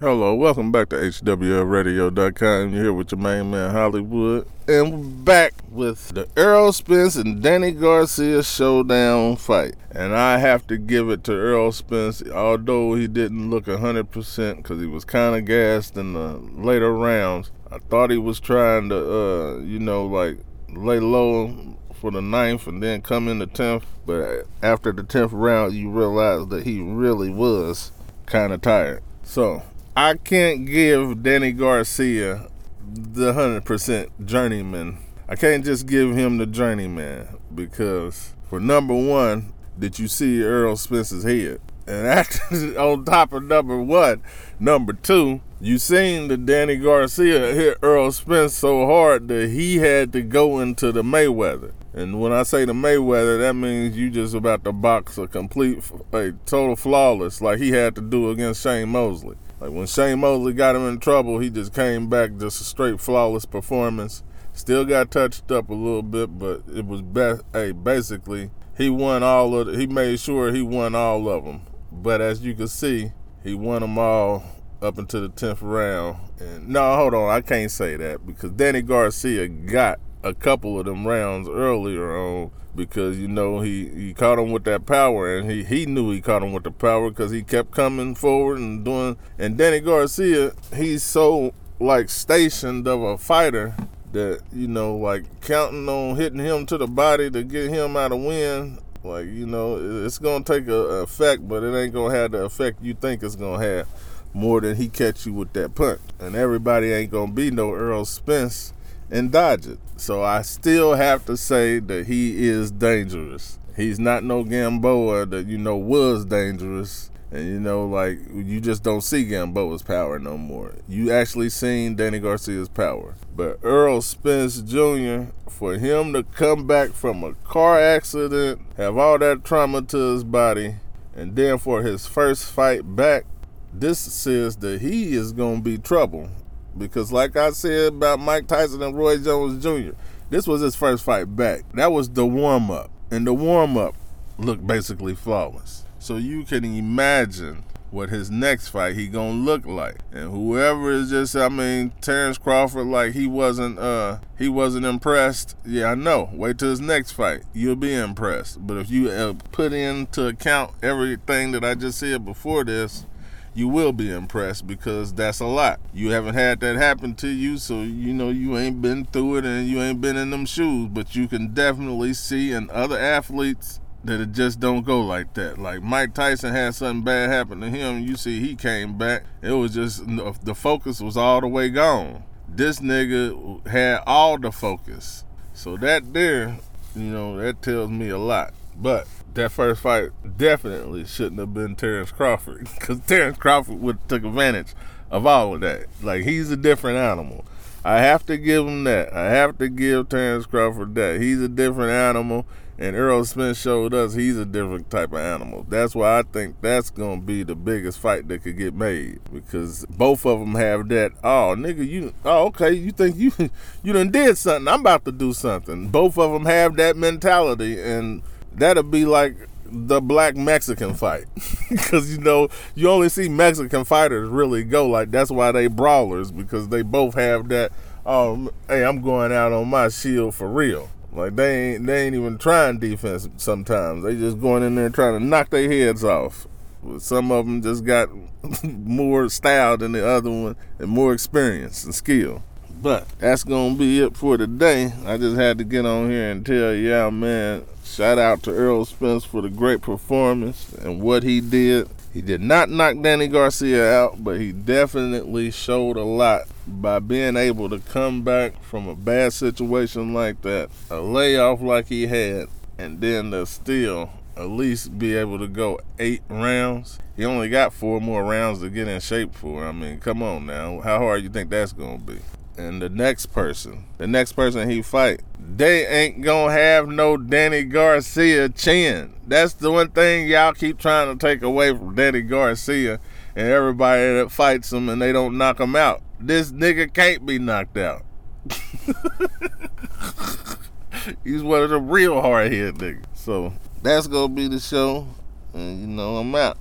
Hello, welcome back to HWRadio.com. You're here with your main man Hollywood. And we're back with the Earl Spence and Danny Garcia showdown fight. And I have to give it to Earl Spence, although he didn't look 100% because he was kind of gassed in the later rounds. I thought he was trying to, uh, you know, like lay low for the ninth and then come in the 10th. But after the 10th round, you realize that he really was kind of tired. So I can't give Danny Garcia the 100% journeyman. I can't just give him the journeyman because, for number one, did you see Earl Spence's head? And after, on top of number one, number two, you seen the Danny Garcia hit Earl Spence so hard that he had to go into the Mayweather. And when I say the Mayweather, that means you just about to box a complete, a total flawless, like he had to do against Shane Mosley. Like when Shane Mosley got him in trouble, he just came back just a straight flawless performance. Still got touched up a little bit, but it was best. Hey, basically, he won all of. He made sure he won all of them. But as you can see, he won them all up until the tenth round. And no, hold on, I can't say that because Danny Garcia got a couple of them rounds earlier on because you know he, he caught him with that power and he, he knew he caught him with the power because he kept coming forward and doing and Danny Garcia he's so like stationed of a fighter that you know like counting on hitting him to the body to get him out of win like you know it's gonna take a, a effect but it ain't gonna have the effect you think it's gonna have more than he catch you with that punch. And everybody ain't gonna be no Earl Spence and dodge it. So I still have to say that he is dangerous. He's not no Gamboa that you know was dangerous. And you know, like you just don't see Gamboa's power no more. You actually seen Danny Garcia's power. But Earl Spence Jr., for him to come back from a car accident, have all that trauma to his body, and then for his first fight back, this says that he is gonna be trouble. Because, like I said about Mike Tyson and Roy Jones Jr., this was his first fight back. That was the warm up. And the warm up looked basically flawless. So you can imagine what his next fight he gonna look like. And whoever is just I mean Terrence Crawford like he wasn't uh he wasn't impressed. Yeah, I know. Wait till his next fight. You'll be impressed. But if you uh, put into account everything that I just said before this, you will be impressed because that's a lot. You haven't had that happen to you, so you know you ain't been through it and you ain't been in them shoes, but you can definitely see in other athletes that it just don't go like that. Like Mike Tyson had something bad happen to him, you see he came back. It was just the focus was all the way gone. This nigga had all the focus. So that there, you know, that tells me a lot. But that first fight definitely shouldn't have been Terrence Crawford because Terrence Crawford would took advantage of all of that. Like he's a different animal. I have to give him that. I have to give Terrence Crawford that. He's a different animal, and Errol Spence showed us he's a different type of animal. That's why I think that's gonna be the biggest fight that could get made because both of them have that. Oh, nigga, you. Oh, okay. You think you you done did something? I'm about to do something. Both of them have that mentality, and that'll be like the black Mexican fight. Because you know you only see Mexican fighters really go like that's why they brawlers because they both have that um hey I'm going out on my shield for real. Like they ain't they ain't even trying defense sometimes. They just going in there trying to knock their heads off. Some of them just got more style than the other one and more experience and skill but that's gonna be it for today I just had to get on here and tell y'all man Shout out to Earl Spence for the great performance and what he did. He did not knock Danny Garcia out, but he definitely showed a lot by being able to come back from a bad situation like that, a layoff like he had, and then to still at least be able to go eight rounds. He only got four more rounds to get in shape for. I mean, come on now. How hard you think that's going to be? And the next person, the next person he fight, they ain't gonna have no Danny Garcia chin. That's the one thing y'all keep trying to take away from Danny Garcia and everybody that fights him and they don't knock him out. This nigga can't be knocked out. He's one of the real hard head niggas. So that's gonna be the show. And you know, I'm out.